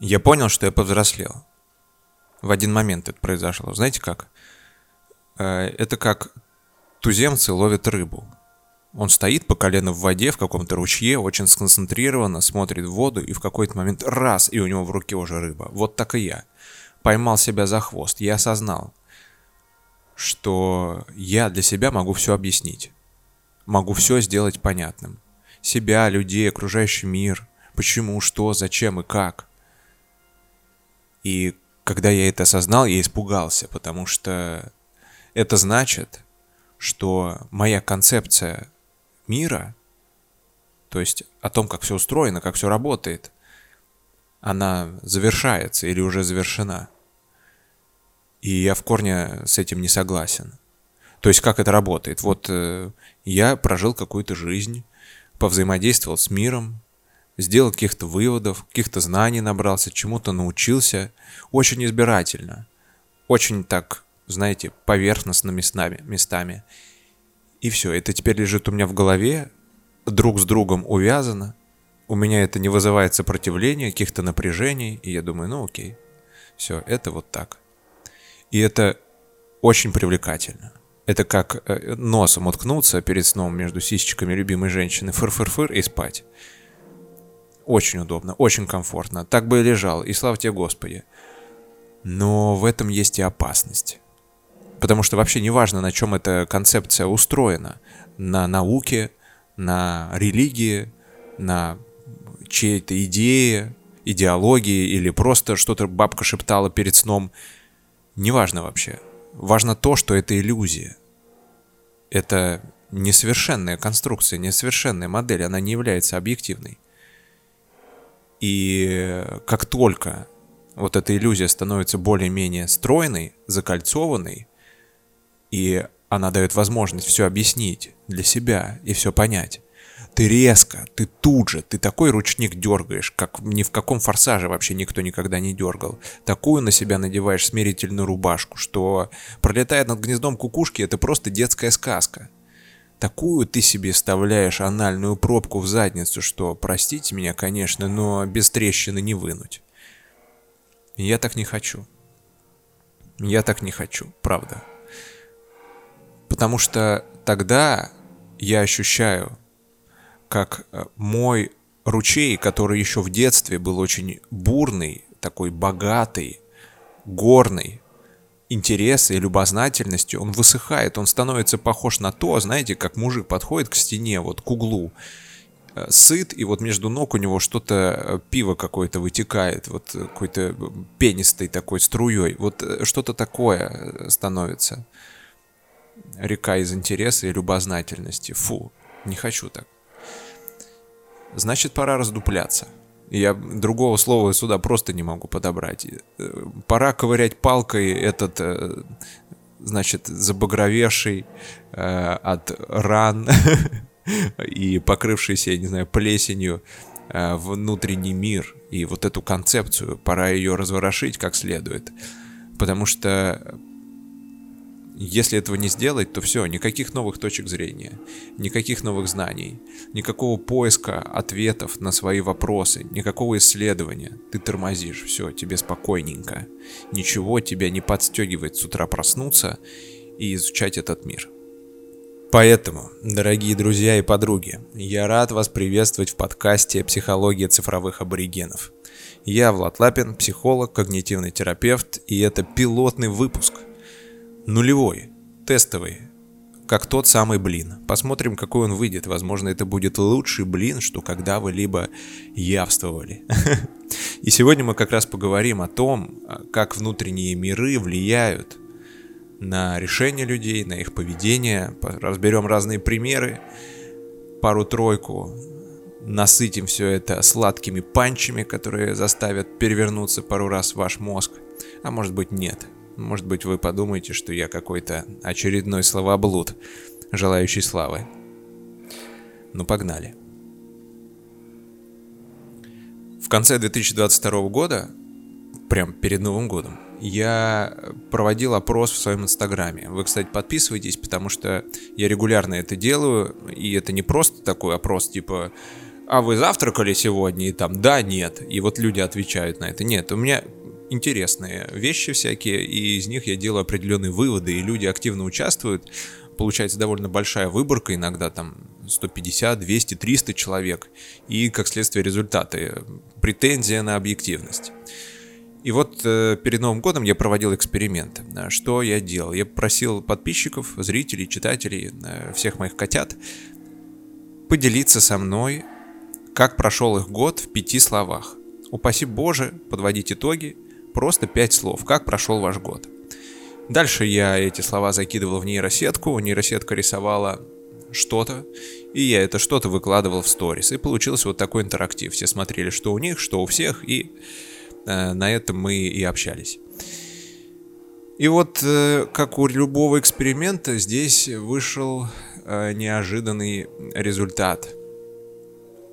Я понял, что я повзрослел. В один момент это произошло. Знаете как? Э, это как туземцы ловят рыбу. Он стоит по колено в воде в каком-то ручье, очень сконцентрированно смотрит в воду, и в какой-то момент раз, и у него в руке уже рыба. Вот так и я. Поймал себя за хвост. Я осознал, что я для себя могу все объяснить. Могу все сделать понятным. Себя, людей, окружающий мир. Почему, что, зачем и как. И когда я это осознал, я испугался, потому что это значит, что моя концепция мира, то есть о том, как все устроено, как все работает, она завершается или уже завершена. И я в корне с этим не согласен. То есть как это работает? Вот э, я прожил какую-то жизнь, повзаимодействовал с миром, сделал каких-то выводов, каких-то знаний набрался, чему-то научился, очень избирательно, очень так, знаете, поверхностно местами. местами. И все, это теперь лежит у меня в голове, друг с другом увязано, у меня это не вызывает сопротивления, каких-то напряжений, и я думаю, ну окей, все, это вот так. И это очень привлекательно. Это как э, носом уткнуться перед сном между сисечками любимой женщины, фыр-фыр-фыр и спать. Очень удобно, очень комфортно. Так бы и лежал, и слава тебе Господи. Но в этом есть и опасность. Потому что вообще не важно, на чем эта концепция устроена. На науке, на религии, на чьей-то идее, идеологии или просто что-то бабка шептала перед сном. Неважно вообще. Важно то, что это иллюзия. Это несовершенная конструкция, несовершенная модель, она не является объективной. И как только вот эта иллюзия становится более-менее стройной, закольцованной, и она дает возможность все объяснить для себя и все понять. Ты резко, ты тут же, ты такой ручник дергаешь, как ни в каком форсаже вообще никто никогда не дергал. Такую на себя надеваешь смирительную рубашку, что пролетает над гнездом кукушки, это просто детская сказка. Такую ты себе вставляешь анальную пробку в задницу, что, простите меня, конечно, но без трещины не вынуть. Я так не хочу. Я так не хочу, правда. Потому что тогда я ощущаю, как э, мой ручей, который еще в детстве был очень бурный, такой богатый, горный, интереса и любознательностью, он высыхает, он становится похож на то, знаете, как мужик подходит к стене, вот к углу, э, сыт, и вот между ног у него что-то, э, пиво какое-то вытекает, вот какой-то пенистой такой струей, вот что-то такое становится река из интереса и любознательности. Фу, не хочу так. Значит, пора раздупляться. Я другого слова сюда просто не могу подобрать. Э, пора ковырять палкой этот, э, значит, забагровевший э, от ран и покрывшийся, я не знаю, плесенью внутренний мир. И вот эту концепцию, пора ее разворошить как следует. Потому что если этого не сделать, то все, никаких новых точек зрения, никаких новых знаний, никакого поиска ответов на свои вопросы, никакого исследования. Ты тормозишь, все, тебе спокойненько. Ничего тебя не подстегивает с утра проснуться и изучать этот мир. Поэтому, дорогие друзья и подруги, я рад вас приветствовать в подкасте «Психология цифровых аборигенов». Я Влад Лапин, психолог, когнитивный терапевт, и это пилотный выпуск – нулевой, тестовый, как тот самый блин. Посмотрим, какой он выйдет. Возможно, это будет лучший блин, что когда вы либо явствовали. И сегодня мы как раз поговорим о том, как внутренние миры влияют на решения людей, на их поведение. Разберем разные примеры, пару-тройку. Насытим все это сладкими панчами, которые заставят перевернуться пару раз ваш мозг. А может быть нет. Может быть, вы подумаете, что я какой-то очередной словоблуд, желающий славы. Ну, погнали. В конце 2022 года, прям перед Новым годом, я проводил опрос в своем инстаграме. Вы, кстати, подписывайтесь, потому что я регулярно это делаю, и это не просто такой опрос, типа а вы завтракали сегодня? И там, да, нет. И вот люди отвечают на это. Нет, у меня интересные вещи всякие, и из них я делаю определенные выводы, и люди активно участвуют. Получается довольно большая выборка, иногда там 150, 200, 300 человек, и, как следствие, результаты. Претензия на объективность. И вот э, перед Новым годом я проводил эксперимент. Что я делал? Я просил подписчиков, зрителей, читателей, э, всех моих котят поделиться со мной, как прошел их год в пяти словах. Упаси Боже, подводить итоги, просто пять слов, как прошел ваш год. Дальше я эти слова закидывал в нейросетку, нейросетка рисовала что-то, и я это что-то выкладывал в сторис. И получился вот такой интерактив. Все смотрели, что у них, что у всех, и э, на этом мы и общались. И вот, э, как у любого эксперимента, здесь вышел э, неожиданный результат.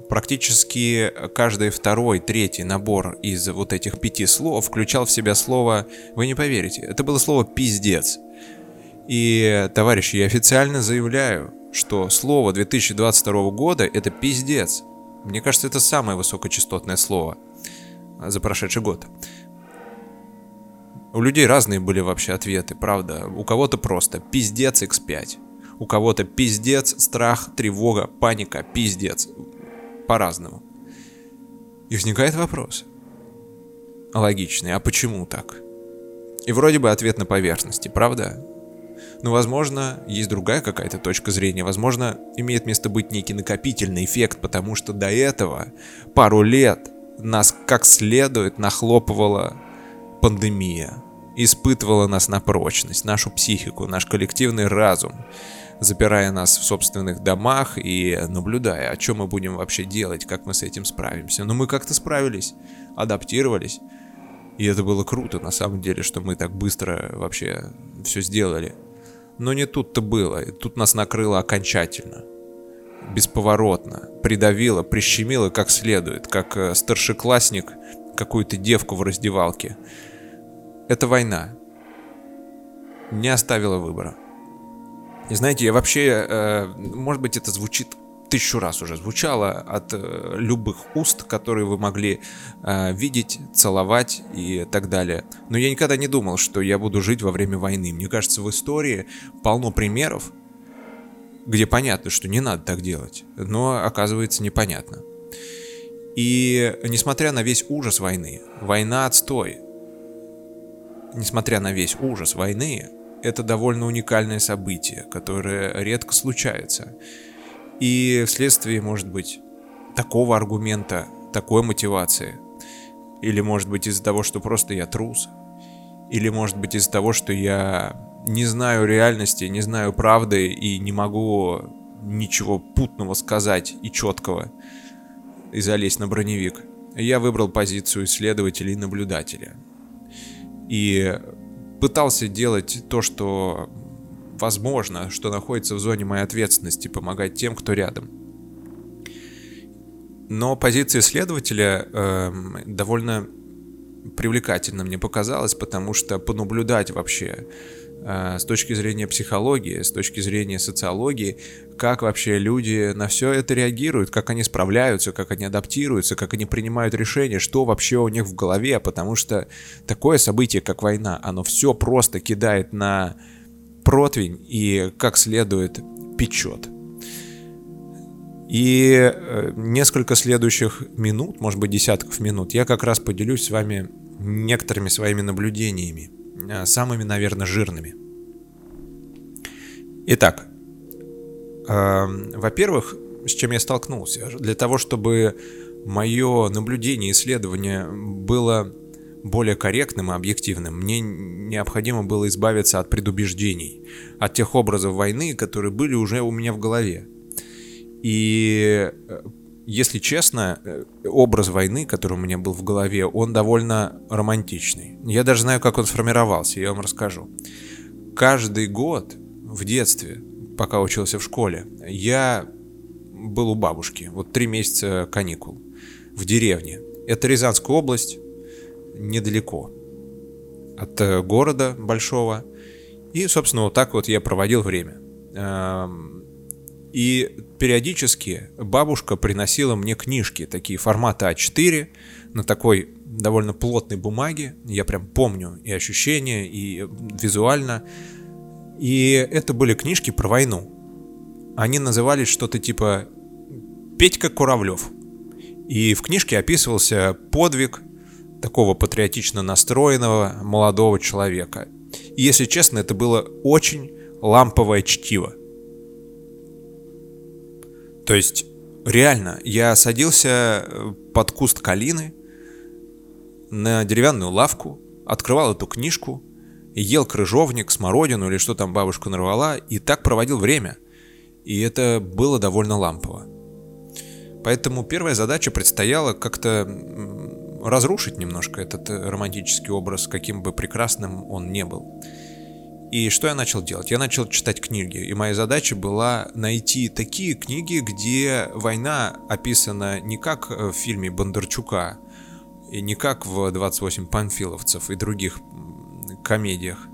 Практически каждый второй, третий набор из вот этих пяти слов включал в себя слово, вы не поверите, это было слово «пиздец». И, товарищи, я официально заявляю, что слово 2022 года это пиздец. Мне кажется, это самое высокочастотное слово за прошедший год. У людей разные были вообще ответы, правда. У кого-то просто пиздец x5. У кого-то пиздец, страх, тревога, паника, пиздец. По-разному. И возникает вопрос. Логичный, а почему так? И вроде бы ответ на поверхности, правда? Но, возможно, есть другая какая-то точка зрения. Возможно, имеет место быть некий накопительный эффект, потому что до этого пару лет нас как следует нахлопывала пандемия. Испытывала нас на прочность, нашу психику, наш коллективный разум, запирая нас в собственных домах и наблюдая, о чем мы будем вообще делать, как мы с этим справимся. Но мы как-то справились, адаптировались. И это было круто, на самом деле, что мы так быстро вообще все сделали. Но не тут-то было, тут нас накрыло окончательно. Бесповоротно, придавило, прищемило как следует, как э, старшеклассник какую-то девку в раздевалке. Это война. Не оставила выбора. И знаете, я вообще, э, может быть, это звучит тысячу раз уже звучало от э, любых уст, которые вы могли э, видеть, целовать и так далее. Но я никогда не думал, что я буду жить во время войны. Мне кажется, в истории полно примеров, где понятно, что не надо так делать, но оказывается непонятно. И несмотря на весь ужас войны, война отстой, несмотря на весь ужас войны, это довольно уникальное событие, которое редко случается. И вследствие, может быть, такого аргумента, такой мотивации, или может быть из-за того, что просто я трус, или может быть из-за того, что я не знаю реальности, не знаю правды и не могу ничего путного сказать и четкого и залезть на броневик. Я выбрал позицию исследователя и наблюдателя. И пытался делать то, что возможно, что находится в зоне моей ответственности, помогать тем, кто рядом. Но позиция исследователя э, довольно привлекательно мне показалась, потому что понаблюдать вообще с точки зрения психологии, с точки зрения социологии, как вообще люди на все это реагируют, как они справляются, как они адаптируются, как они принимают решения, что вообще у них в голове, потому что такое событие, как война, оно все просто кидает на противень и как следует печет. И э, несколько следующих минут, может быть десятков минут, я как раз поделюсь с вами некоторыми своими наблюдениями, э, самыми, наверное, жирными. Итак, э, во-первых, с чем я столкнулся? Для того, чтобы мое наблюдение, исследование было более корректным и объективным, мне необходимо было избавиться от предубеждений, от тех образов войны, которые были уже у меня в голове. И, э, если честно, э, образ войны, который у меня был в голове, он довольно романтичный. Я даже знаю, как он сформировался, я вам расскажу. Каждый год в детстве, пока учился в школе, я был у бабушки, вот три месяца каникул, в деревне. Это Рязанская область, недалеко от э, города большого. И, собственно, вот так вот я проводил время. И периодически бабушка приносила мне книжки, такие формата А4, на такой довольно плотной бумаге. Я прям помню и ощущения, и визуально. И это были книжки про войну. Они назывались что-то типа «Петька Куравлев». И в книжке описывался подвиг такого патриотично настроенного молодого человека. И, если честно, это было очень ламповое чтиво. То есть, реально, я садился э, под куст калины на деревянную лавку, открывал эту книжку, ел крыжовник, смородину или что там бабушка нарвала, и так проводил время. И это было довольно лампово. Поэтому первая задача предстояла как-то разрушить немножко этот э, романтический образ, каким бы прекрасным он не был. И что я начал делать? Я начал читать книги, и моя задача была найти такие книги, где война описана не как в фильме Бондарчука, и не как в «28 панфиловцев» и других комедиях,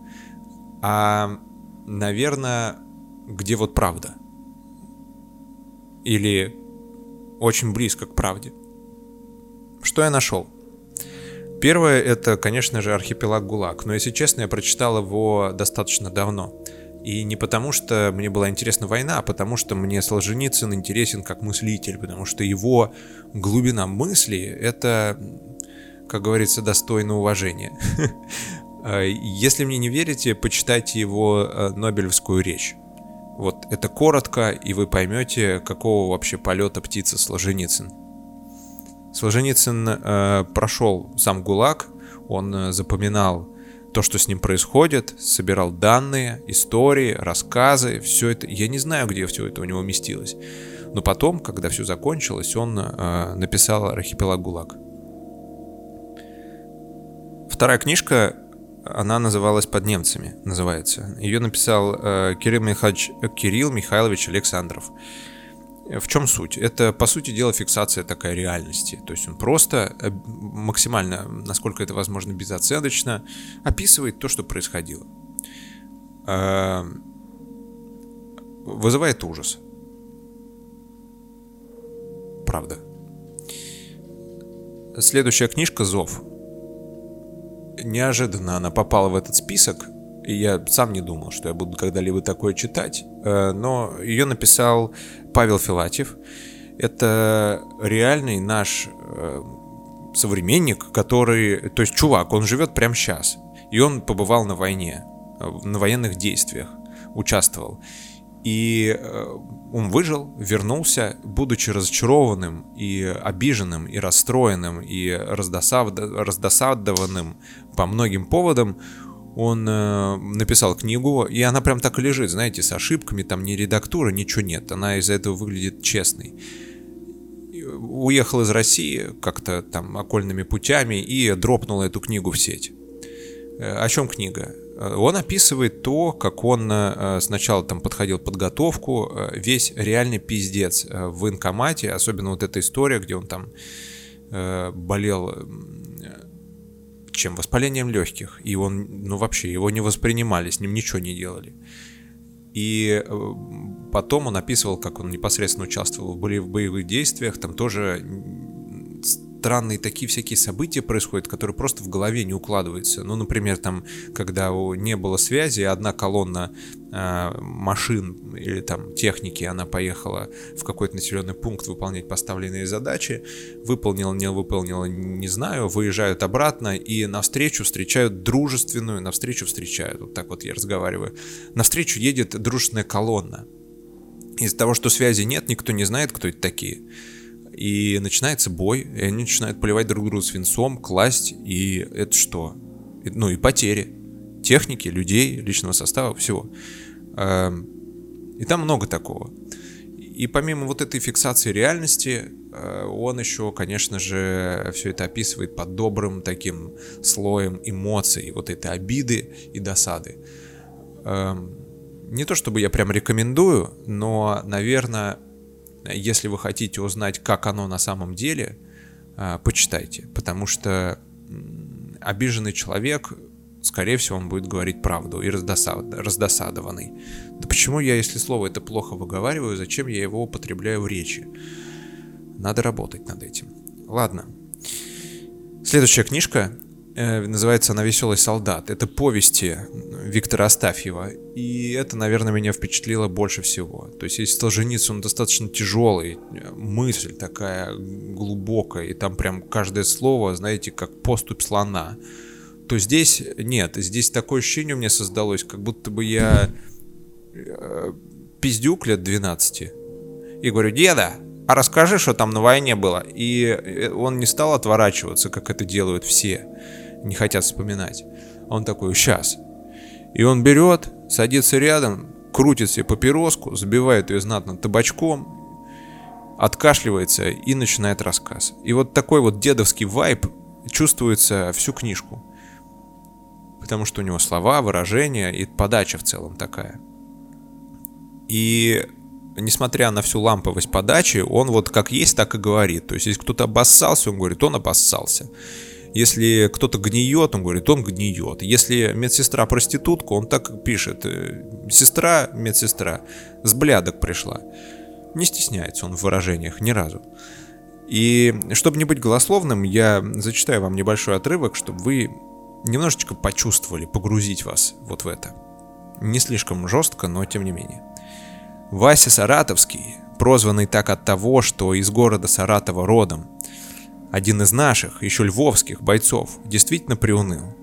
а, наверное, где вот правда. Или очень близко к правде. Что я нашел? Первое это, конечно же, архипелаг ГУЛАГ, но, если честно, я прочитал его достаточно давно. И не потому, что мне была интересна война, а потому что мне Солженицын интересен как мыслитель, потому что его глубина мысли — это, как говорится, достойно уважения. Если мне не верите, почитайте его э, Нобелевскую речь. Вот это коротко, и вы поймете, какого вообще полета птица Солженицын. Солженицын э, прошел сам ГУЛАГ, он э, запоминал то, что с ним происходит, собирал данные, истории, рассказы, все это. Я не знаю, где все это у него уместилось. Но потом, когда все закончилось, он э, написал «Архипелаг ГУЛАГ». Вторая книжка, она называлась «Под немцами», называется. Ее написал э, Кирилл, Михайлович, Кирилл Михайлович Александров. В чем суть? Это, по сути дела, фиксация такой реальности. То есть он просто э, максимально, насколько это возможно, безоценочно описывает то, что происходило. Эм, вызывает ужас. Правда. Следующая книжка «Зов». Неожиданно она попала в этот список, я сам не думал, что я буду когда-либо такое читать, э, но ее написал Павел Филатьев. Это реальный наш э, современник, который, то есть чувак, он живет прямо сейчас, и он побывал на войне, на военных действиях, участвовал. И э, он выжил, вернулся, будучи разочарованным и обиженным, и расстроенным, и раздосадованным по многим поводам, он э, написал книгу, и она прям так и лежит, знаете, с ошибками, там ни редактура, ничего нет, она из-за этого выглядит честной. Уехал из России как-то там окольными путями и дропнул эту книгу в сеть. Э, о чем книга? Э, он описывает то, как он э, сначала там подходил подготовку, весь реальный пиздец в военкомате, особенно вот эта история, где он там болел чем? Воспалением легких. И он, ну вообще, его не воспринимали, с ним ничего не делали. И э, потом он описывал, как он непосредственно участвовал в боевых действиях, там тоже странные такие всякие события происходят, которые просто в голове не укладываются. Ну, например, там, когда не было связи, одна колонна э, машин или там техники, она поехала в какой-то населенный пункт выполнять поставленные задачи, выполнила, не выполнила, не знаю, выезжают обратно и навстречу встречают дружественную, навстречу встречают, вот так вот я разговариваю, навстречу едет дружественная колонна. Из-за того, что связи нет, никто не знает, кто это такие и начинается бой, и они начинают поливать друг друга свинцом, класть, и это что? Ну и потери техники, людей, личного состава, всего. Эм, и там много такого. И помимо вот этой фиксации реальности, э, он еще, конечно же, все это описывает под добрым таким слоем эмоций, вот этой обиды и досады. Эм, не то чтобы я прям рекомендую, но, наверное, если вы хотите узнать, как оно на самом деле, а, почитайте, потому что обиженный человек скорее всего, он будет говорить правду и раздосад... раздосадованный. Да почему я, если слово это плохо выговариваю, зачем я его употребляю в речи? Надо работать над этим. Ладно. Следующая книжка называется она «Веселый солдат». Это повести Виктора Астафьева. И это, наверное, меня впечатлило больше всего. То есть, если Солженицын, он достаточно тяжелый, мысль такая глубокая, и там прям каждое слово, знаете, как поступь слона. То здесь нет, здесь такое ощущение у меня создалось, как будто бы я э, пиздюк лет 12. И говорю, деда, а расскажи, что там на войне было. И э, он не стал отворачиваться, как это делают все не хотят вспоминать. Он такой, сейчас. И он берет, садится рядом, крутит себе папироску, забивает ее знатно табачком, откашливается и начинает рассказ. И вот такой вот дедовский вайб чувствуется всю книжку. Потому что у него слова, выражения и подача в целом такая. И несмотря на всю ламповость подачи, он вот как есть, так и говорит. То есть, если кто-то обоссался, он говорит, он обоссался. Если кто-то гниет, он говорит, он гниет. Если медсестра проститутка, он так пишет, «Э, сестра, медсестра, с блядок пришла. Не стесняется он в выражениях ни разу. И чтобы не быть голословным, я зачитаю вам небольшой отрывок, чтобы вы немножечко почувствовали, погрузить вас вот в это. Не слишком жестко, но тем не менее. Вася Саратовский, прозванный так от того, что из города Саратова родом, один из наших, еще львовских бойцов, действительно приуныл.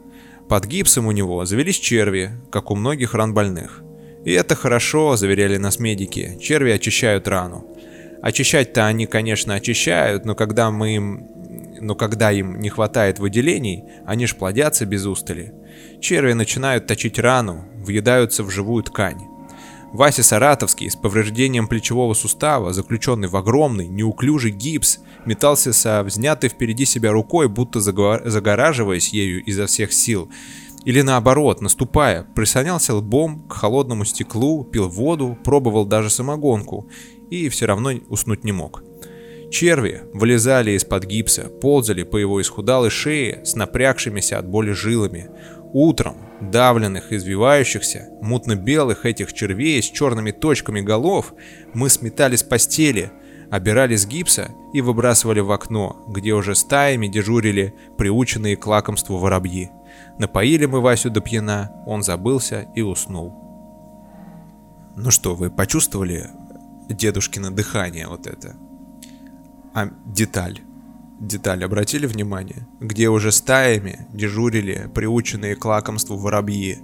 Под гипсом у него завелись черви, как у многих ран больных. И это хорошо, заверяли нас медики, черви очищают рану. Очищать-то они, конечно, очищают, но когда мы им... Но когда им не хватает выделений, они ж плодятся без устали. Черви начинают точить рану, въедаются в живую ткань. Вася Саратовский с повреждением плечевого сустава, заключенный в огромный, неуклюжий гипс, метался со взнятой впереди себя рукой, будто загораживаясь ею изо всех сил. Или наоборот, наступая, прислонялся лбом к холодному стеклу, пил воду, пробовал даже самогонку и все равно уснуть не мог. Черви вылезали из-под гипса, ползали по его исхудалой шее с напрягшимися от боли жилами. Утром, давленных, извивающихся, мутно-белых этих червей с черными точками голов, мы сметали с постели, обирали с гипса и выбрасывали в окно, где уже стаями дежурили приученные к лакомству воробьи. Напоили мы Васю до пьяна, он забылся и уснул. Ну что, вы почувствовали дедушкино дыхание вот это? А деталь? Деталь обратили внимание, где уже стаями дежурили приученные к лакомству воробьи.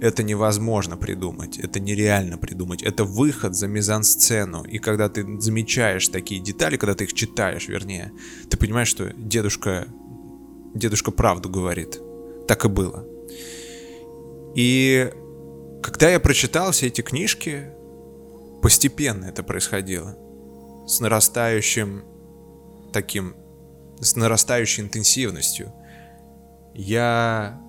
Это невозможно придумать, это нереально придумать, это выход за мизансцену. И когда ты замечаешь такие детали, когда ты их читаешь, вернее, ты понимаешь, что дедушка, дедушка правду говорит. Так и было. И когда я прочитал все эти книжки, постепенно это происходило. С нарастающим таким, с нарастающей интенсивностью. Я,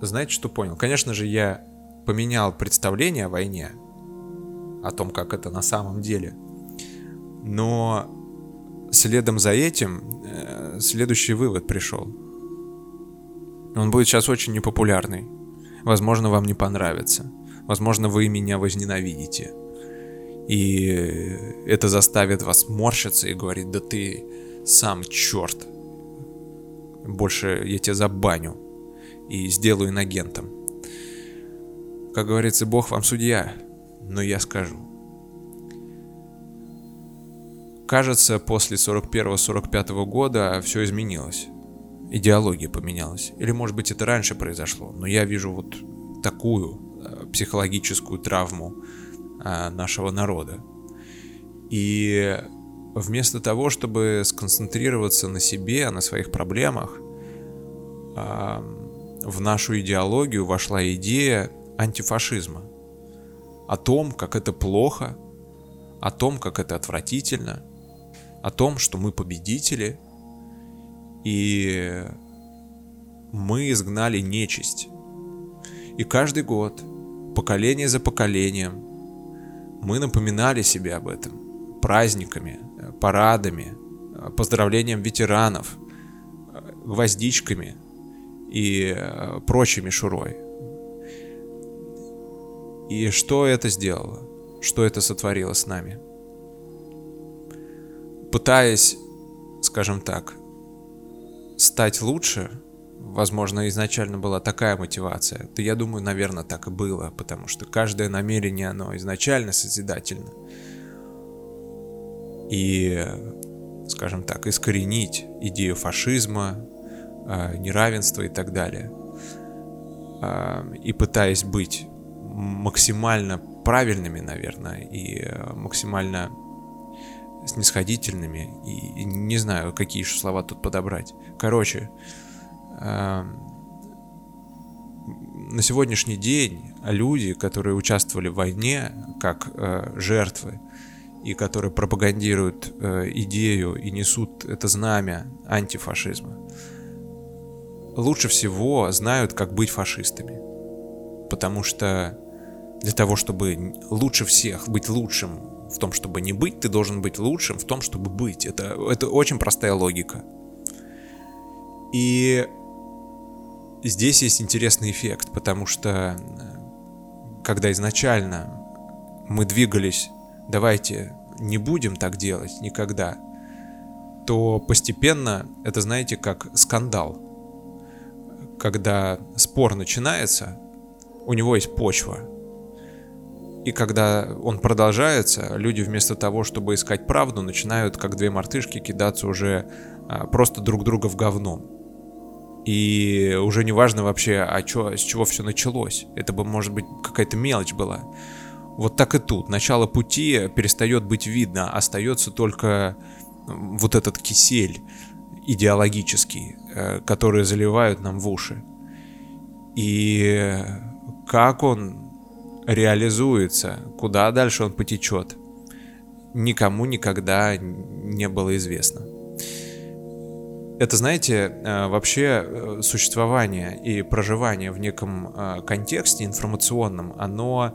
знаете, что понял? Конечно же, я поменял представление о войне, о том, как это на самом деле. Но следом за этим э, следующий вывод пришел. Он будет сейчас очень непопулярный. Возможно, вам не понравится. Возможно, вы меня возненавидите. И это заставит вас морщиться и говорить, да ты сам черт. Больше я тебя забаню и сделаю инагентом. Как говорится, Бог вам судья, но я скажу. Кажется, после 41-45 года все изменилось. Идеология поменялась. Или, может быть, это раньше произошло. Но я вижу вот такую э, психологическую травму э, нашего народа. И вместо того, чтобы сконцентрироваться на себе, на своих проблемах, в нашу идеологию вошла идея антифашизма. О том, как это плохо, о том, как это отвратительно, о том, что мы победители, и мы изгнали нечисть. И каждый год, поколение за поколением, мы напоминали себе об этом праздниками, парадами, поздравлением ветеранов, гвоздичками и э, прочей мишурой. И что это сделало? Что это сотворило с нами? Пытаясь, скажем так, стать лучше, возможно, изначально была такая мотивация, то я думаю, наверное, так и было, потому что каждое намерение, оно изначально созидательно. И, скажем так, искоренить идею фашизма, а, неравенства и так далее. А, и пытаясь быть максимально правильными, наверное, и а, максимально снисходительными, и не знаю, какие еще слова тут подобрать. Короче, на сегодняшний день люди, которые участвовали в войне как жертвы, и которые пропагандируют идею и несут это знамя антифашизма, лучше всего знают, как быть фашистами. Потому что для того, чтобы лучше всех быть лучшим в том, чтобы не быть, ты должен быть лучшим в том, чтобы быть. Это, это очень простая логика. И здесь есть интересный эффект, потому что э, когда изначально мы двигались, давайте не будем так делать никогда, то постепенно это, знаете, как скандал когда спор начинается, у него есть почва. И когда он продолжается, люди вместо того, чтобы искать правду, начинают, как две мартышки, кидаться уже а, просто друг друга в говно. И уже не важно вообще, а чё, с чего все началось. Это бы, может быть, какая-то мелочь была. Вот так и тут. Начало пути перестает быть видно, остается только вот этот кисель, идеологический, э, которые заливают нам в уши. И как он реализуется, куда дальше он потечет, никому никогда не было известно. Это, знаете, э, вообще э, существование и проживание в неком контексте информационном, оно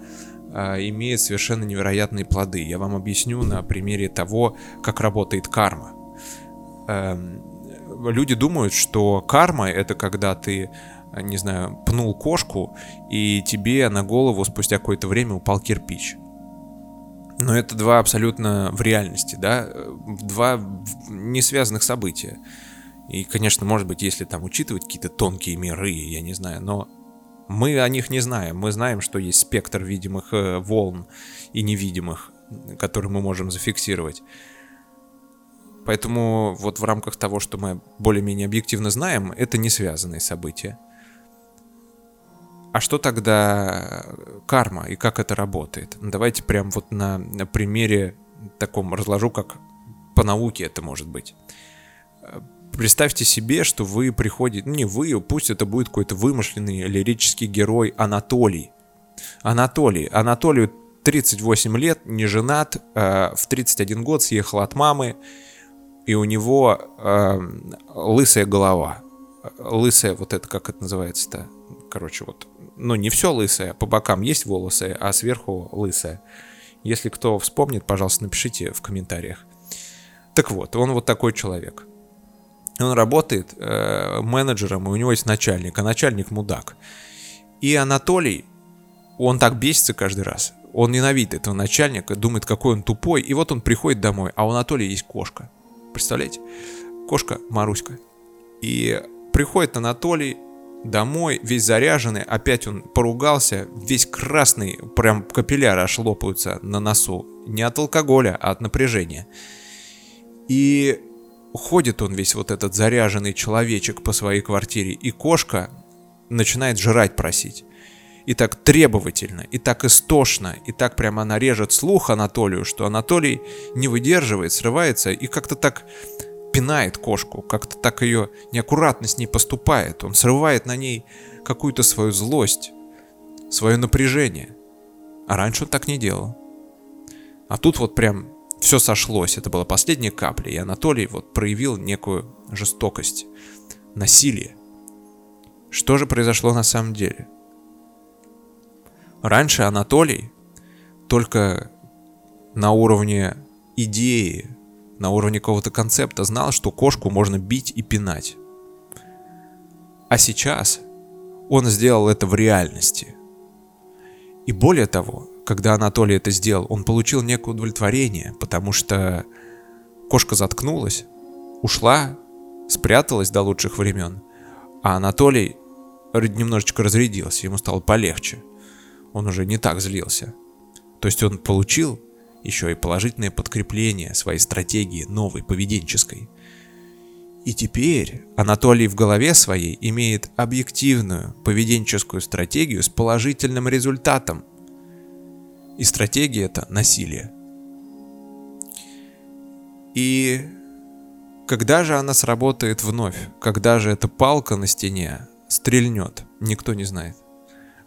имеет совершенно невероятные плоды. Я вам объясню на примере того, как работает карма. Эм, люди думают, что карма это когда ты, не знаю, пнул кошку, и тебе на голову спустя какое-то время упал кирпич. Но это два абсолютно в реальности, да, два не связанных события. И, конечно, может быть, если там учитывать какие-то тонкие миры, я не знаю, но мы о них не знаем. Мы знаем, что есть спектр видимых э, волн и невидимых, которые мы можем зафиксировать. Поэтому вот в рамках того, что мы более-менее объективно знаем, это не связанные события. А что тогда карма и как это работает? Давайте прям вот на, на примере таком разложу, как по науке это может быть. Представьте себе, что вы приходите, ну не вы, пусть это будет какой-то вымышленный лирический герой Анатолий. Анатолий. Анатолию 38 лет, не женат, э, в 31 год съехал от мамы, и у него э, лысая голова. Лысая, вот это как это называется-то? Короче, вот, ну не все лысое, по бокам есть волосы, а сверху лысая. Если кто вспомнит, пожалуйста, напишите в комментариях. Так вот, он вот такой человек. Он работает э, менеджером, и у него есть начальник, а начальник мудак. И Анатолий, он так бесится каждый раз. Он ненавидит этого начальника, думает, какой он тупой. И вот он приходит домой, а у Анатолия есть кошка. Представляете? Кошка Маруська. И приходит Анатолий домой, весь заряженный, опять он поругался, весь красный, прям капилляры аж лопаются на носу. Не от алкоголя, а от напряжения. И ходит он весь вот этот заряженный человечек по своей квартире, и кошка начинает жрать просить. И так требовательно, и так истошно, и так прямо она режет слух Анатолию, что Анатолий не выдерживает, срывается и как-то так пинает кошку, как-то так ее неаккуратно с ней поступает. Он срывает на ней какую-то свою злость, свое напряжение. А раньше он так не делал. А тут вот прям все сошлось. Это была последняя капля, и Анатолий вот проявил некую жестокость, насилие. Что же произошло на самом деле? Раньше Анатолий только на уровне идеи, на уровне какого-то концепта знал, что кошку можно бить и пинать. А сейчас он сделал это в реальности. И более того, когда Анатолий это сделал, он получил некое удовлетворение, потому что кошка заткнулась, ушла, спряталась до лучших времен, а Анатолий немножечко разрядился, ему стало полегче. Он уже не так злился. То есть он получил еще и положительное подкрепление своей стратегии новой поведенческой. И теперь Анатолий в голове своей имеет объективную поведенческую стратегию с положительным результатом. И стратегия это насилие. И когда же она сработает вновь? Когда же эта палка на стене стрельнет? Никто не знает.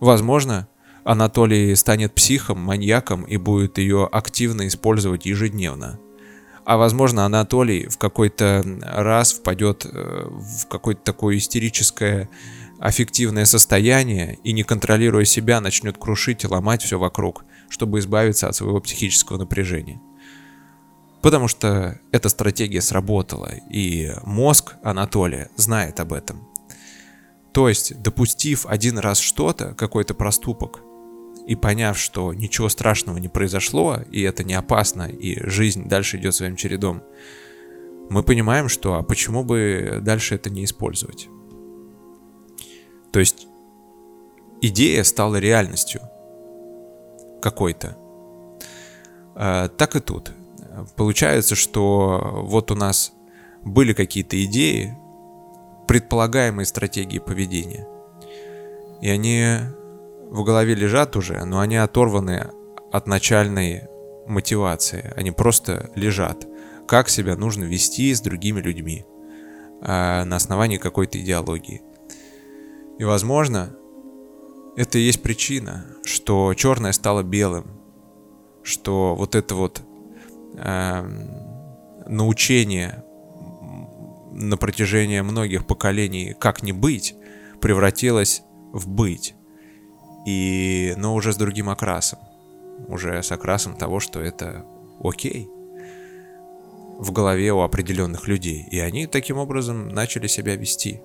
Возможно, Анатолий станет психом, маньяком и будет ее активно использовать ежедневно. А возможно, Анатолий в какой-то раз впадет э, в какое-то такое истерическое аффективное состояние и, не контролируя себя, начнет крушить и ломать все вокруг, чтобы избавиться от своего психического напряжения. Потому что эта стратегия сработала, и мозг Анатолия знает об этом. То есть, допустив один раз что-то, какой-то проступок, и поняв, что ничего страшного не произошло, и это не опасно, и жизнь дальше идет своим чередом, мы понимаем, что а почему бы дальше это не использовать? То есть идея стала реальностью какой-то. А, так и тут. Получается, что вот у нас были какие-то идеи, предполагаемые стратегии поведения. И они в голове лежат уже, но они оторваны от начальной мотивации. Они просто лежат. Как себя нужно вести с другими людьми а, на основании какой-то идеологии. И возможно, это и есть причина, что черное стало белым, что вот это вот э, научение на протяжении многих поколений как не быть превратилось в быть и, но уже с другим окрасом. Уже с окрасом того, что это окей в голове у определенных людей. И они таким образом начали себя вести.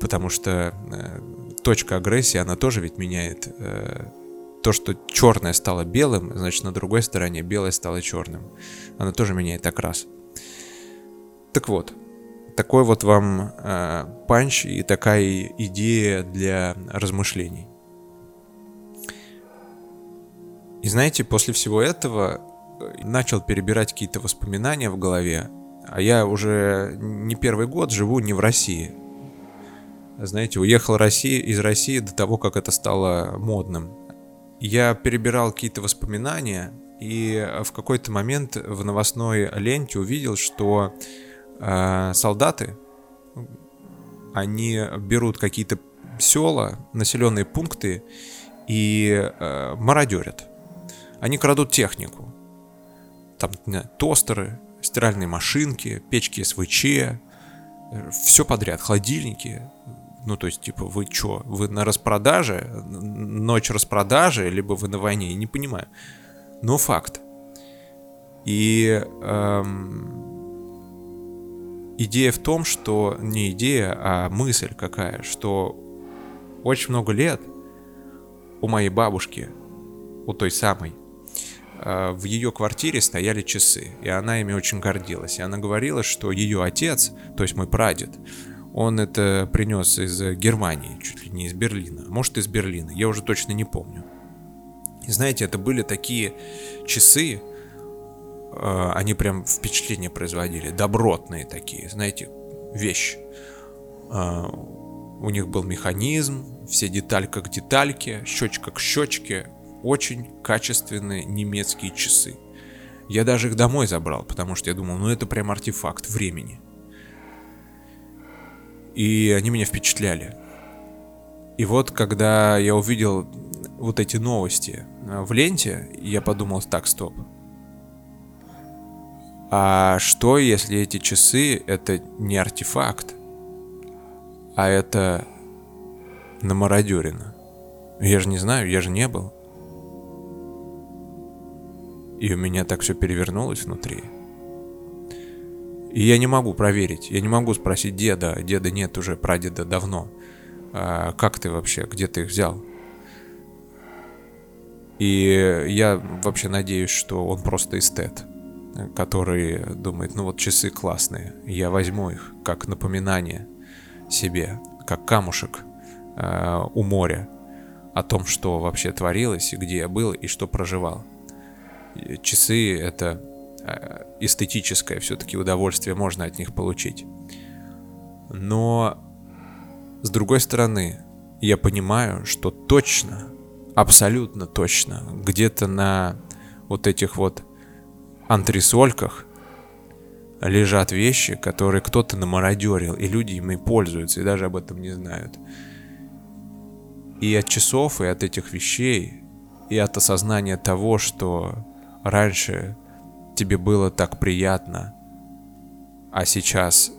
Потому что э, точка агрессии, она тоже ведь меняет э, то, что черное стало белым, значит, на другой стороне белое стало черным. Она тоже меняет окрас. Так вот, такой вот вам э, панч и такая идея для размышлений. И знаете, после всего этого э, начал перебирать какие-то воспоминания в голове, а я уже не первый год живу не в России. Знаете, уехал России, из России до того, как это стало модным. Я перебирал какие-то воспоминания, и в какой-то момент в новостной ленте увидел, что э, солдаты, они берут какие-то села, населенные пункты и э, мародерят. Они крадут технику. Там тостеры, стиральные машинки, печки СВЧ, э, все подряд, холодильники. Ну, то есть, типа, вы что, вы на распродаже, ночь распродажи, либо вы на войне, не понимаю. Но факт. И эм, идея в том, что не идея, а мысль какая, что очень много лет у моей бабушки, у той самой, э, в ее квартире стояли часы, и она ими очень гордилась. И она говорила, что ее отец, то есть мой прадед, он это принес из Германии, чуть ли не из Берлина, может из Берлина, я уже точно не помню. И знаете, это были такие часы, Э, они прям впечатление производили, добротные такие, знаете, вещи. Э, у них был механизм, все деталь как детальки, щечка к щечке, очень качественные немецкие часы. Я даже их домой забрал, потому что я думал, ну это прям артефакт времени. И они меня впечатляли. И вот, когда я увидел вот эти новости э, в ленте, я подумал, так, стоп, а что, если эти часы это не артефакт, а это намародерено? Я же не знаю, я же не был. И у меня так все перевернулось внутри. И я не могу проверить, я не могу спросить деда, деда нет уже, прадеда давно. А, как ты вообще, где ты их взял? И я вообще надеюсь, что он просто эстет, который думает, ну вот часы классные, я возьму их как напоминание себе, как камушек э, у моря о том, что вообще творилось, и где я был, и что проживал. Часы — это эстетическое все-таки удовольствие, можно от них получить. Но, с другой стороны, я понимаю, что точно, абсолютно точно, где-то на вот этих вот антресольках лежат вещи, которые кто-то намародерил, и люди ими пользуются, и даже об этом не знают. И от часов, и от этих вещей, и от осознания того, что раньше тебе было так приятно, а сейчас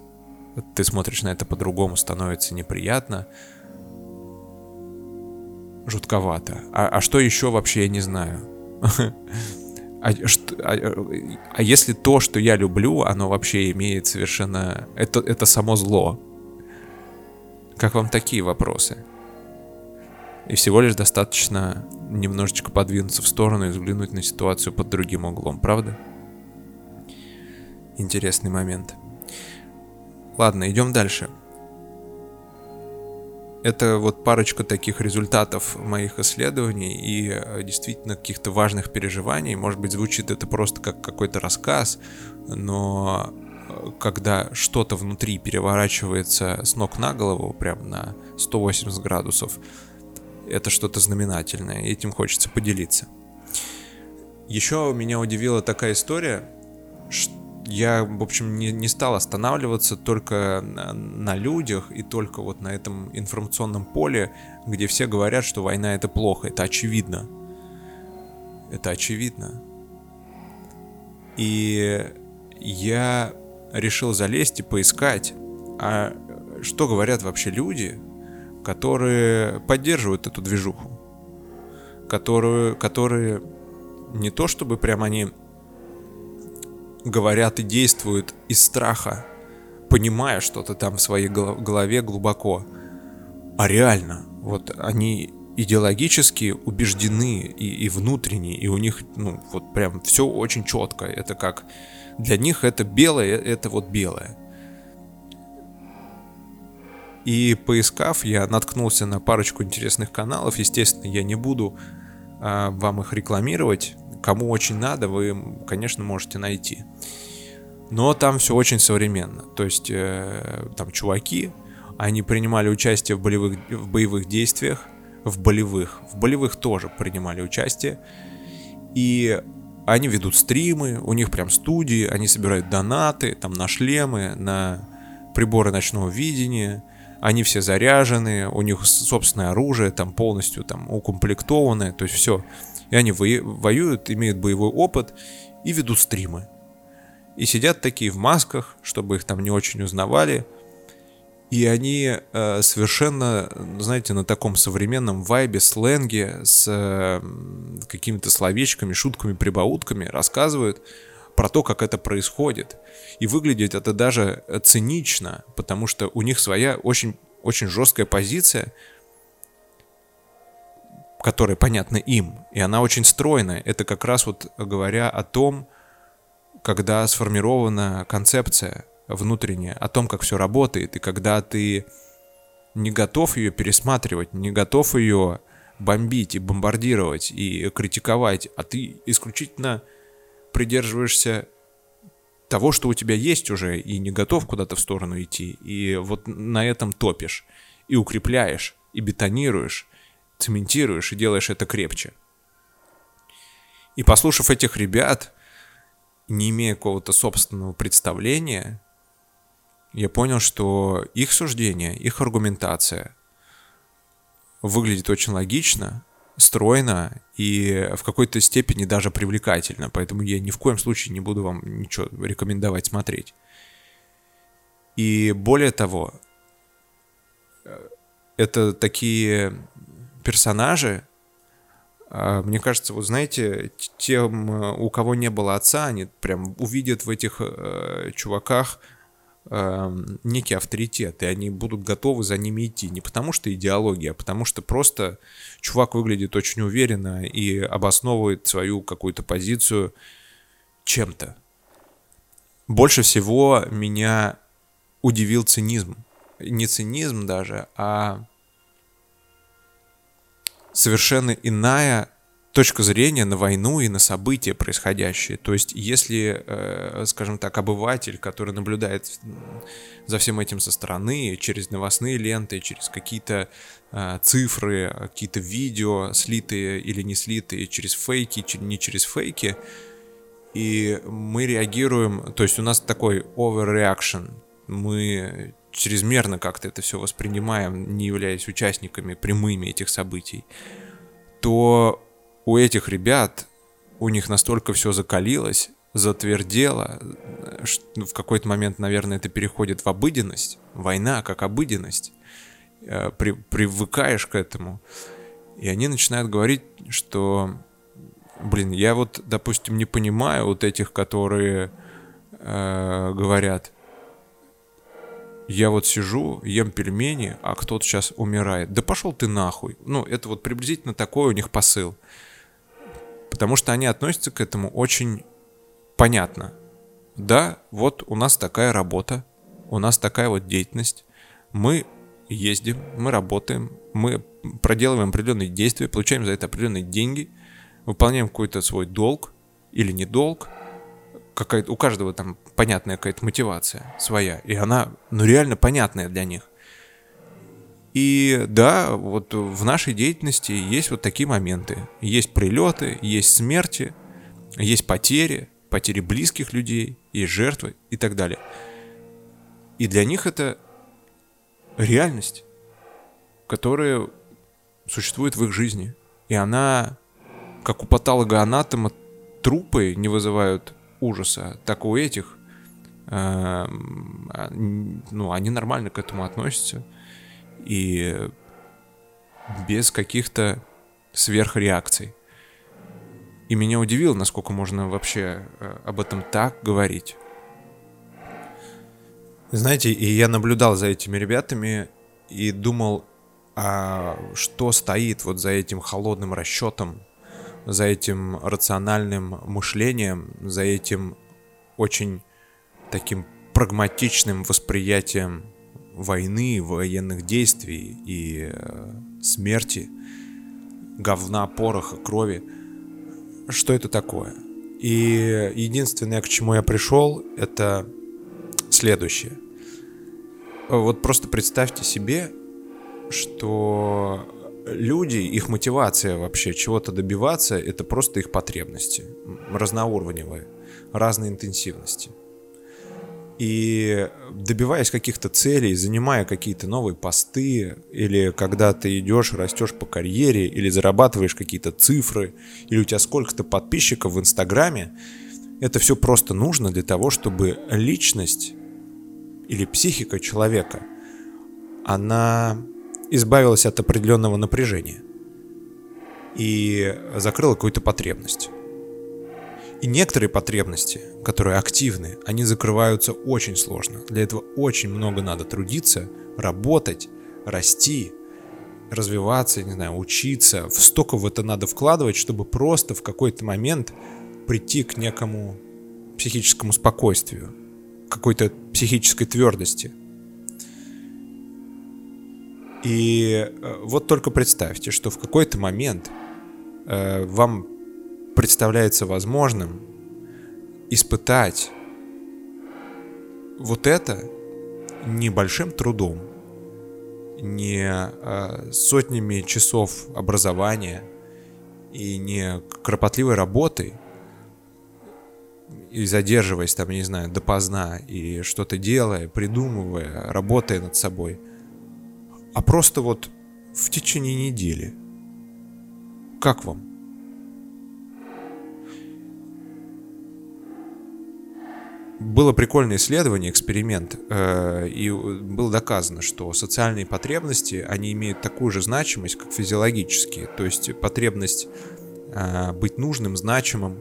ты смотришь на это по-другому, становится неприятно, жутковато. А, а что еще вообще я не знаю. А, а, а если то, что я люблю, оно вообще имеет совершенно... Это, это само зло. Как вам такие вопросы? И всего лишь достаточно немножечко подвинуться в сторону и взглянуть на ситуацию под другим углом, правда? Интересный момент. Ладно, идем дальше. Это вот парочка таких результатов моих исследований и э, действительно каких-то важных переживаний. Может быть, звучит это просто как какой-то рассказ, но э, когда что-то внутри переворачивается с ног на голову, прям на 180 градусов, это что-то знаменательное, и этим хочется поделиться. Еще меня удивила такая история, что я, в общем, не, не стал останавливаться только на, на людях и только вот на этом информационном поле, где все говорят, что война это плохо, это очевидно. Это очевидно. И я решил залезть и поискать, а что говорят вообще люди, которые поддерживают эту движуху, которую, которые не то чтобы прям они говорят и действуют из страха, понимая что-то там в своей голове глубоко, а реально, вот они идеологически убеждены и, и внутренне, и у них, ну, вот прям все очень четко. Это как для них это белое, это вот белое. И поискав, я наткнулся на парочку интересных каналов. Естественно, я не буду а, вам их рекламировать. Кому очень надо, вы, конечно, можете найти. Но там все очень современно. То есть э, там чуваки, они принимали участие в болевых, в боевых действиях, в болевых, в болевых тоже принимали участие. И они ведут стримы, у них прям студии, они собирают донаты там на шлемы, на приборы ночного видения, они все заряжены, у них собственное оружие там полностью там укомплектованное, то есть все. И они воюют, имеют боевой опыт и ведут стримы. И сидят такие в масках, чтобы их там не очень узнавали. И они э, совершенно, знаете, на таком современном вайбе, сленге, с э, какими-то словечками, шутками, прибаутками рассказывают про то, как это происходит. И выглядит это даже цинично, потому что у них своя очень, очень жесткая позиция, которая понятна им, и она очень стройная. Это как раз вот говоря о том, когда сформирована концепция внутренняя, о том, как все работает, и когда ты не готов ее пересматривать, не готов ее бомбить и бомбардировать и критиковать, а ты исключительно придерживаешься того, что у тебя есть уже, и не готов куда-то в сторону идти, и вот на этом топишь, и укрепляешь, и бетонируешь, цементируешь, и делаешь это крепче. И послушав этих ребят, не имея какого-то собственного представления, я понял, что их суждение, их аргументация выглядит очень логично, стройно и в какой-то степени даже привлекательно. Поэтому я ни в коем случае не буду вам ничего рекомендовать смотреть. И более того, это такие персонажи, А, мне кажется, вот знаете, тем, у кого не было отца, они прям увидят в этих э, чуваках э, некий авторитет, и они будут готовы за ними идти. Не потому что идеология, а потому что просто чувак выглядит очень уверенно и обосновывает свою какую-то позицию чем-то. Больше всего меня удивил цинизм. Не цинизм даже, а совершенно иная точка зрения на войну и на события происходящие. То есть, если, э, скажем так, обыватель, который наблюдает за всем этим со стороны, через новостные ленты, через какие-то э, цифры, какие-то видео, слитые или не слитые, через фейки, не через фейки, и мы реагируем, то есть у нас такой overreaction, мы чрезмерно как-то это все воспринимаем, не являясь участниками прямыми этих событий, то у этих ребят, у них настолько все закалилось, затвердело, что в какой-то момент, наверное, это переходит в обыденность, война как обыденность, э, при, привыкаешь к этому, и они начинают говорить, что, блин, я вот, допустим, не понимаю вот этих, которые э, говорят, я вот сижу, ем пельмени, а кто-то сейчас умирает. Да пошел ты нахуй. Ну, это вот приблизительно такой у них посыл. Потому что они относятся к этому очень понятно. Да, вот у нас такая работа, у нас такая вот деятельность. Мы ездим, мы работаем, мы проделываем определенные действия, получаем за это определенные деньги, выполняем какой-то свой долг или не долг, какая у каждого там понятная какая-то мотивация своя, и она, ну, реально понятная для них. И да, вот в нашей деятельности есть вот такие моменты. Есть прилеты, есть смерти, есть потери, потери близких людей, есть жертвы и так далее. И для них это реальность, которая существует в их жизни. И она, как у патологоанатома, трупы не вызывают ужаса, так у этих, э, ну, они нормально к этому относятся и без каких-то сверхреакций. И меня удивило, насколько можно вообще э, об этом так говорить. Знаете, и я наблюдал за этими ребятами и думал, а что стоит вот за этим холодным расчетом, за этим рациональным мышлением, за этим очень таким прагматичным восприятием войны, военных действий и э, смерти, говна, пороха, крови. Что это такое? И единственное, к чему я пришел, это следующее. Вот просто представьте себе, что люди, их мотивация вообще чего-то добиваться, это просто их потребности, разноуровневые, разной интенсивности – и добиваясь каких-то целей, занимая какие-то новые посты, или когда ты идешь, растешь по карьере, или зарабатываешь какие-то цифры, или у тебя сколько-то подписчиков в Инстаграме, это все просто нужно для того, чтобы личность или психика человека, она избавилась от определенного напряжения и закрыла какую-то потребность. И некоторые потребности, которые активны, они закрываются очень сложно. Для этого очень много надо трудиться, работать, расти, развиваться, не знаю, учиться. Столько в это надо вкладывать, чтобы просто в какой-то момент прийти к некому психическому спокойствию, какой-то психической твердости. И э, вот только представьте, что в какой-то момент э, вам представляется возможным испытать вот это небольшим трудом, не э, сотнями часов образования и не кропотливой работой, и задерживаясь там, не знаю, допоздна, и что-то делая, придумывая, работая над собой, а просто вот в течение недели. Как вам? было прикольное исследование, эксперимент, э, и было доказано, что социальные потребности, они имеют такую же значимость, как физиологические. То есть потребность а, быть нужным, значимым,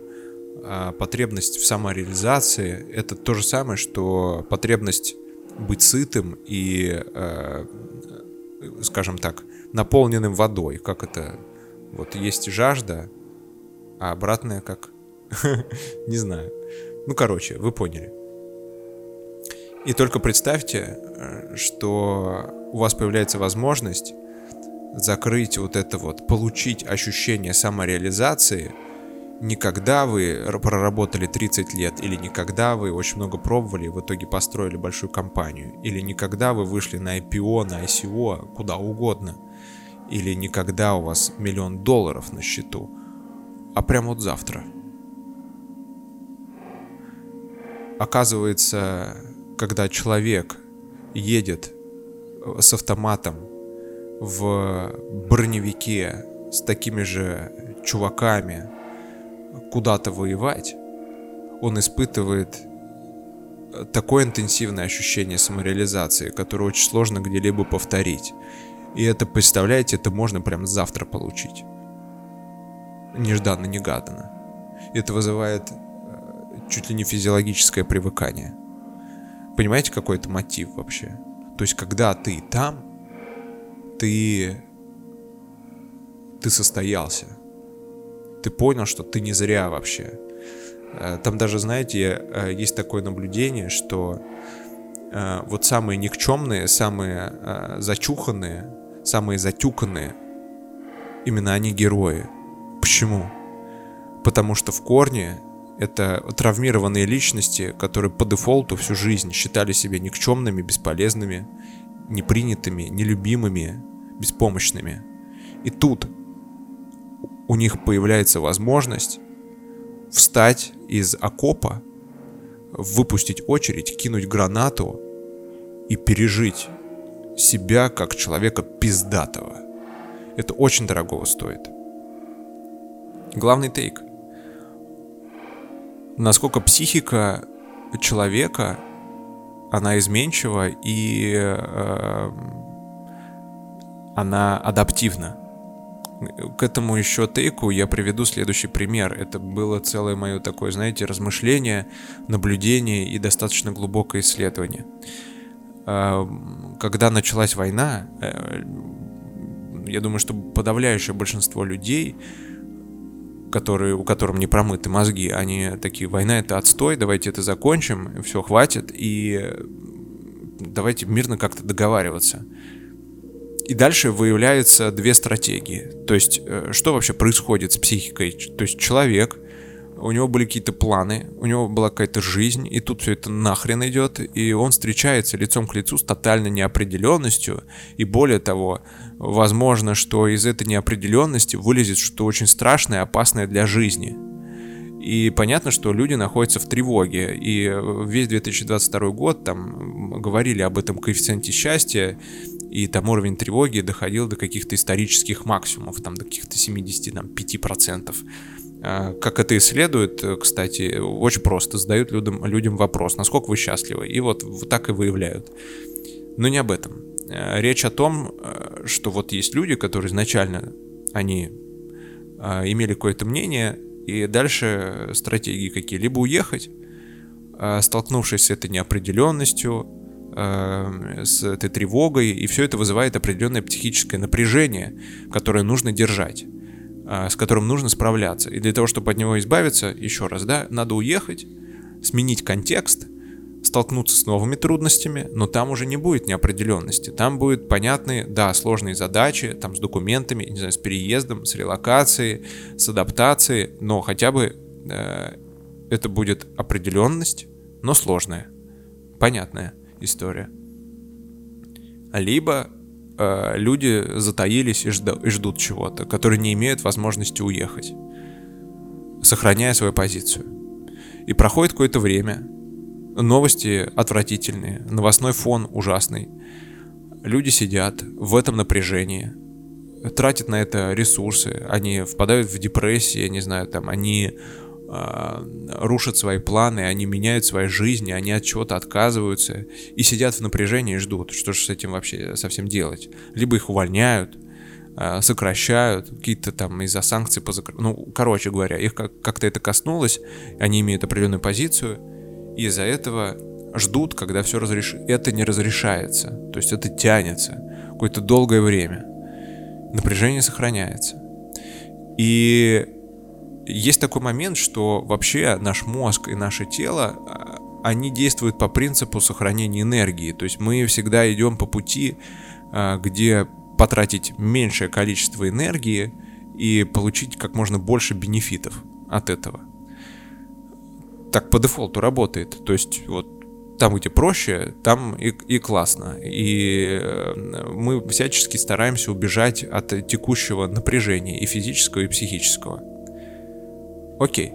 потребность в самореализации — это то же самое, что потребность быть сытым и, скажем так, наполненным водой. Как это? Вот есть жажда, а обратная как? Не знаю. Ну, короче, вы поняли. И только представьте, э, что у вас появляется возможность закрыть вот это вот, получить ощущение самореализации не когда вы проработали 30 лет, или не когда вы очень много пробовали и в итоге построили большую компанию, или не когда вы вышли на IPO, на ICO, куда угодно, или не когда у вас миллион долларов на счету, а прямо вот завтра. Оказывается, когда человек едет с автоматом в броневике с такими же чуваками куда-то воевать, он испытывает такое интенсивное ощущение самореализации, которое очень сложно где-либо повторить. И это, представляете, это можно прям завтра получить. Нежданно-негаданно. Это вызывает э, чуть ли не физиологическое привыкание. Понимаете, какой это мотив вообще? То есть, когда ты там, ты... Ты состоялся. Ты понял, что ты не зря вообще. Э, там даже, знаете, э, есть такое наблюдение, что э, вот самые никчемные, самые зачуханные, самые затюканные, именно они герои. Почему? Потому что в корне это травмированные личности, которые по дефолту всю жизнь считали себя никчемными, бесполезными, непринятыми, нелюбимыми, беспомощными. И тут у них появляется возможность встать из окопа, выпустить очередь, кинуть гранату и пережить себя как человека пиздатого. Это очень дорогого стоит. Главный тейк. Насколько психика человека, она изменчива и э, она адаптивна. К этому еще тейку я приведу следующий пример. Это было целое мое такое, знаете, размышление, наблюдение и достаточно глубокое исследование. А, когда началась война, э, я думаю, что подавляющее большинство людей, которые, у которых не промыты мозги, они такие, война это отстой, давайте это закончим, все, хватит, и давайте мирно как-то договариваться. И дальше выявляются две стратегии. То есть, э, что вообще происходит с психикой? То есть, человек, у него были какие-то планы, у него была какая-то жизнь, и тут все это нахрен идет, и он встречается лицом к лицу с тотальной неопределенностью, и более того, возможно, что из этой неопределенности вылезет что-то очень страшное и опасное для жизни. И понятно, что люди находятся в тревоге. И весь 2022 год там говорили об этом коэффициенте счастья, и там уровень тревоги доходил до каких-то исторических максимумов, там до каких-то 75%. А, как это исследуют, кстати, очень просто. Задают людям, людям вопрос, насколько вы счастливы. И вот, вот так и выявляют. Но не об этом. А, речь о том, а, что вот есть люди, которые изначально, они имели какое-то мнение, и дальше стратегии какие. Либо уехать, столкнувшись с этой неопределенностью, Эм, с этой тревогой, и все это вызывает определенное психическое напряжение, которое нужно держать, э, с которым нужно справляться. И для того, чтобы от него избавиться, еще раз, да, надо уехать, сменить контекст, столкнуться с новыми трудностями, но там уже не будет неопределенности. Там будут понятные, да, сложные задачи, там с документами, не знаю, с переездом, с релокацией, с адаптацией, но хотя бы э, это будет определенность, но сложная, понятная история. Либо э, люди затаились и, жда, и ждут чего-то, которые не имеют возможности уехать, сохраняя свою позицию. И проходит какое-то время, новости отвратительные, новостной фон ужасный. Люди сидят в этом напряжении, тратят на это ресурсы, они впадают в депрессию, я не знаю, там, они рушат свои планы, они меняют свои жизни, они от чего-то отказываются и сидят в напряжении и ждут, что же с этим вообще совсем делать. Либо их увольняют, э, сокращают, какие-то там из-за санкций позакр... Ну, короче говоря, их как-то это коснулось, они имеют определенную позицию, и из-за этого ждут, когда все разрешится. Это не разрешается, то есть это тянется какое-то долгое время. Напряжение сохраняется. И есть такой момент, что вообще наш мозг и наше тело, а, они действуют по принципу сохранения энергии. То есть мы всегда идем по пути, а, где потратить меньшее количество энергии и получить как можно больше бенефитов от этого. Так по дефолту работает. То есть вот там, где проще, там и, и классно. И э, мы всячески стараемся убежать от текущего напряжения и физического, и психического. Окей.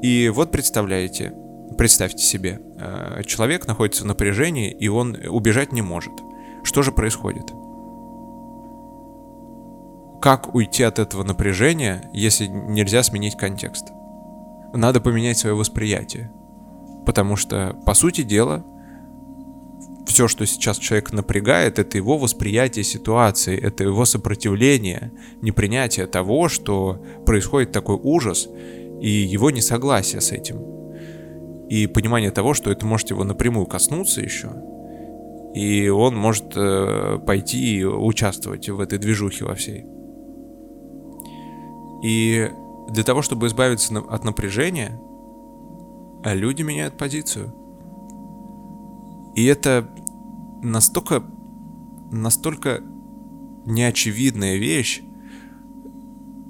И вот представляете, представьте себе, э, человек находится в напряжении, и он убежать не может. Что же происходит? Как уйти от этого напряжения, если нельзя сменить контекст? Надо поменять свое восприятие. Потому что, по сути дела, все, что сейчас человек напрягает, это его восприятие ситуации, это его сопротивление, непринятие того, что происходит такой ужас, и его несогласие с этим. И понимание того, что это может его напрямую коснуться еще, и он может э, пойти и участвовать в этой движухе во всей. И для того, чтобы избавиться от напряжения, а люди меняют позицию. И это настолько, настолько неочевидная вещь,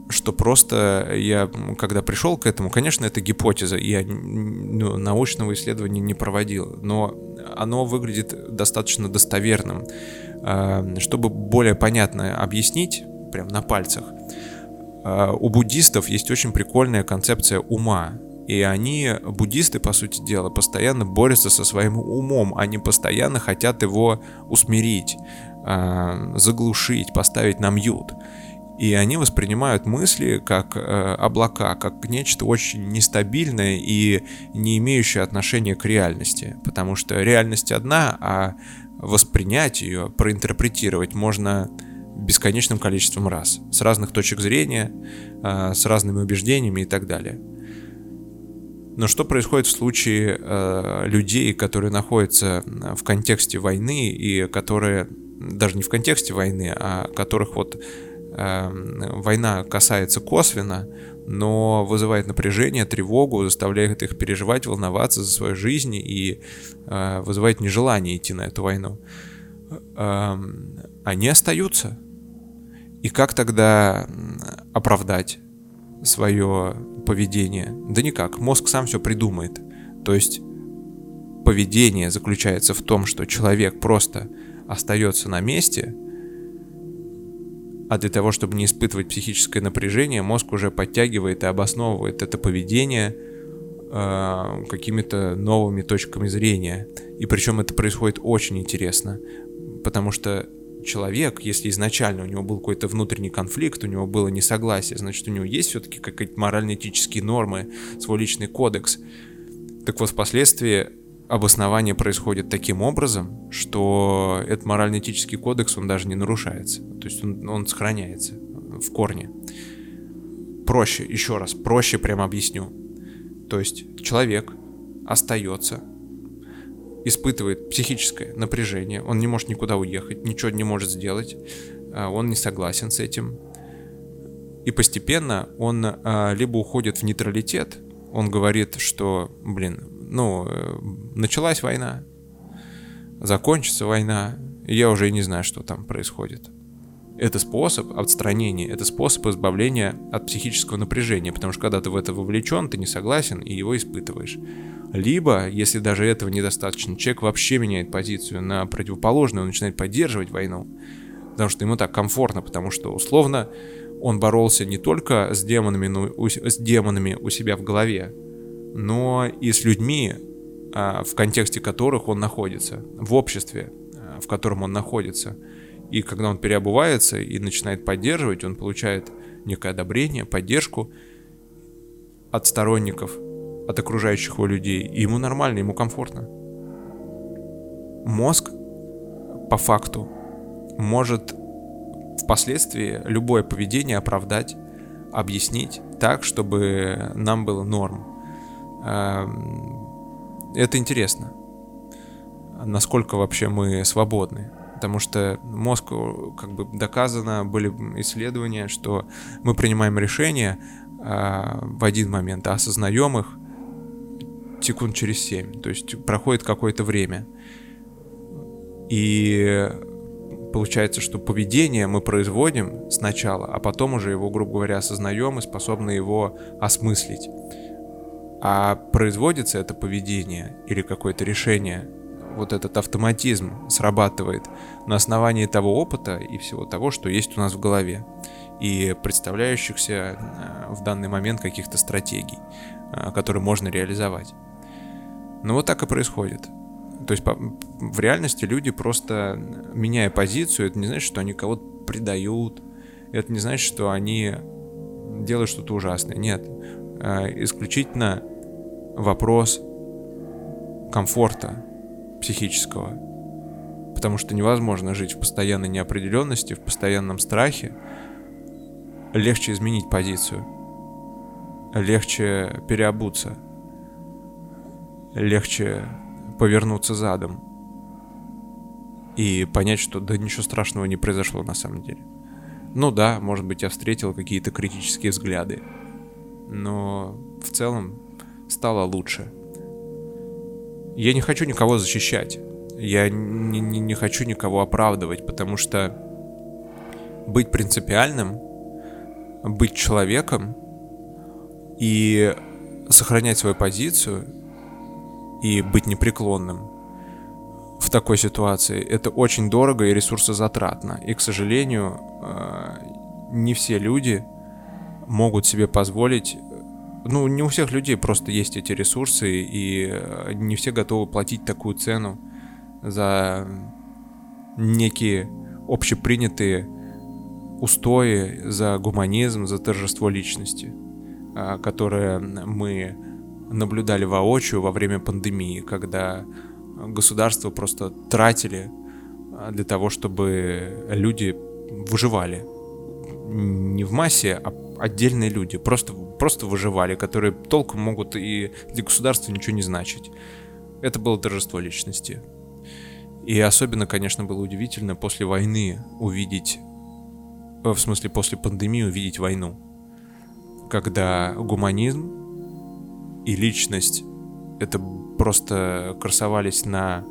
что просто я, когда пришел к этому, конечно, это гипотеза, я ну, научного исследования не проводил, но оно выглядит достаточно достоверным. А, чтобы более понятно объяснить, прям на пальцах, а, у буддистов есть очень прикольная концепция ума. И они, буддисты, по сути дела, постоянно борются со своим умом. Они постоянно хотят его усмирить, э, заглушить, поставить на мьют. И они воспринимают мысли как э, облака, как нечто очень нестабильное и не имеющее отношения к реальности. Потому что реальность одна, а воспринять ее, проинтерпретировать можно бесконечным количеством раз. С разных точек зрения, э, с разными убеждениями и так далее. Но что происходит в случае э, людей, которые находятся в контексте войны и которые даже не в контексте войны, а которых вот э, война касается косвенно, но вызывает напряжение, тревогу, заставляет их переживать, волноваться за свою жизнь и э, вызывает нежелание идти на эту войну. Э, они остаются. И как тогда оправдать свое поведение? Да никак, мозг сам все придумает. То есть поведение заключается в том, что человек просто остается на месте, а для того, чтобы не испытывать психическое напряжение, мозг уже подтягивает и обосновывает это поведение э, какими-то новыми точками зрения. И причем это происходит очень интересно, потому что человек, если изначально у него был какой-то внутренний конфликт, у него было несогласие, значит, у него есть все-таки какие-то морально-этические нормы, свой личный кодекс. Так вот, впоследствии обоснование происходит таким образом, что этот морально-этический кодекс, он даже не нарушается. То есть он, он сохраняется в корне. Проще, еще раз, проще прямо объясню. То есть человек остается испытывает психическое напряжение, он не может никуда уехать, ничего не может сделать, а, он не согласен с этим. И постепенно он а, либо уходит в нейтралитет, он говорит, что, блин, ну, э, началась война, закончится война, я уже не знаю, что там происходит. Это способ отстранения, это способ избавления от психического напряжения, потому что когда ты в это вовлечен, ты не согласен и его испытываешь. Либо, если даже этого недостаточно, человек вообще меняет позицию на противоположную, он начинает поддерживать войну, потому что ему так комфортно, потому что условно он боролся не только с демонами, но у, с демонами у себя в голове, но и с людьми, а, в контексте которых он находится, в обществе, а, в котором он находится. И когда он переобувается и начинает поддерживать, он получает некое одобрение, поддержку от сторонников – от окружающих его людей, и ему нормально, ему комфортно. Мозг, по факту, может впоследствии любое поведение оправдать, объяснить так, чтобы нам было норм. Эм, это интересно. Насколько вообще мы свободны. Потому что мозг, как бы доказано, были исследования, что мы принимаем решения э, в один момент, а осознаем их секунд через семь. То есть проходит какое-то время. И получается, что поведение мы производим сначала, а потом уже его, грубо говоря, осознаем и способны его осмыслить. А производится это поведение или какое-то решение, вот этот автоматизм срабатывает на основании того опыта и всего того, что есть у нас в голове и представляющихся э, в данный момент каких-то стратегий, э, которые можно реализовать. Ну вот так и происходит. То есть в реальности люди просто, меняя позицию, это не значит, что они кого-то предают, это не значит, что они делают что-то ужасное. Нет, а, исключительно вопрос комфорта психического. Потому что невозможно жить в постоянной неопределенности, в постоянном страхе. Легче изменить позицию. Легче переобуться. Легче повернуться задом и понять, что да ничего страшного не произошло на самом деле. Ну да, может быть, я встретил какие-то критические взгляды, но в целом стало лучше. Я не хочу никого защищать, я не, не, не хочу никого оправдывать, потому что быть принципиальным, быть человеком и сохранять свою позицию и быть непреклонным в такой ситуации. Это очень дорого и ресурсозатратно. И, к сожалению, э, не все люди могут себе позволить ну, не у всех людей просто есть эти ресурсы, и э, не все готовы платить такую цену за некие общепринятые устои, за гуманизм, за торжество личности, э, которое мы наблюдали воочию во время пандемии, когда государство просто тратили а, для того, чтобы люди выживали. Не в массе, а отдельные люди просто, просто выживали, которые толком могут и для государства ничего не значить. Это было торжество личности. И особенно, конечно, было удивительно после войны увидеть, э, в смысле после пандемии увидеть войну, когда гуманизм и личность это просто красовались на,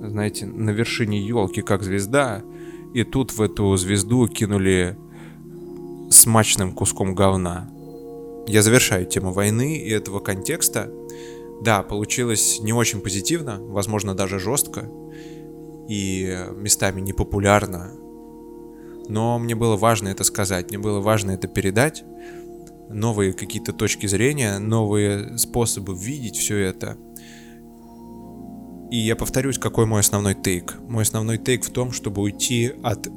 знаете, на вершине елки, как звезда, и тут в эту звезду кинули смачным куском говна. Я завершаю тему войны и этого контекста. Да, получилось не очень позитивно, возможно, даже жестко и местами непопулярно. Но мне было важно это сказать, мне было важно это передать, новые какие-то точки зрения, новые способы видеть все это. И я повторюсь, какой мой основной тейк. Мой основной тейк в том, чтобы уйти от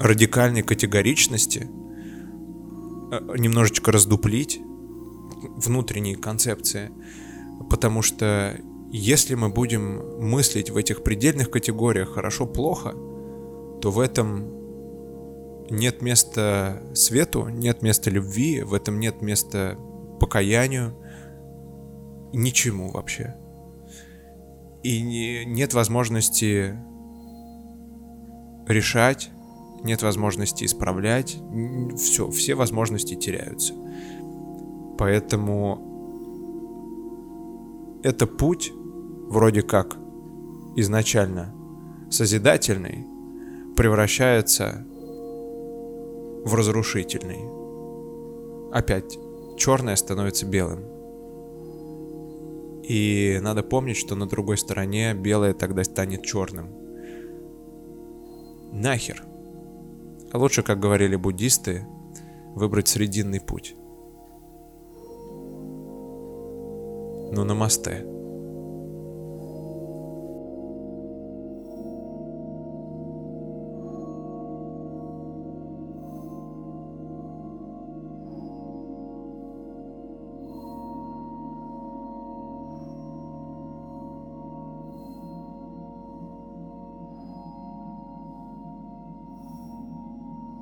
радикальной категоричности, э, немножечко раздуплить внутренние концепции, потому что если мы будем мыслить в этих предельных категориях хорошо-плохо, то в этом нет места свету, нет места любви, в этом нет места покаянию, ничему вообще. И не, нет возможности решать, нет возможности исправлять, все, все возможности теряются. Поэтому это путь вроде как изначально созидательный превращается в разрушительный. Опять, черное становится белым. И надо помнить, что на другой стороне белое тогда станет черным. Нахер. А лучше, как говорили буддисты, выбрать срединный путь. Ну, намасте.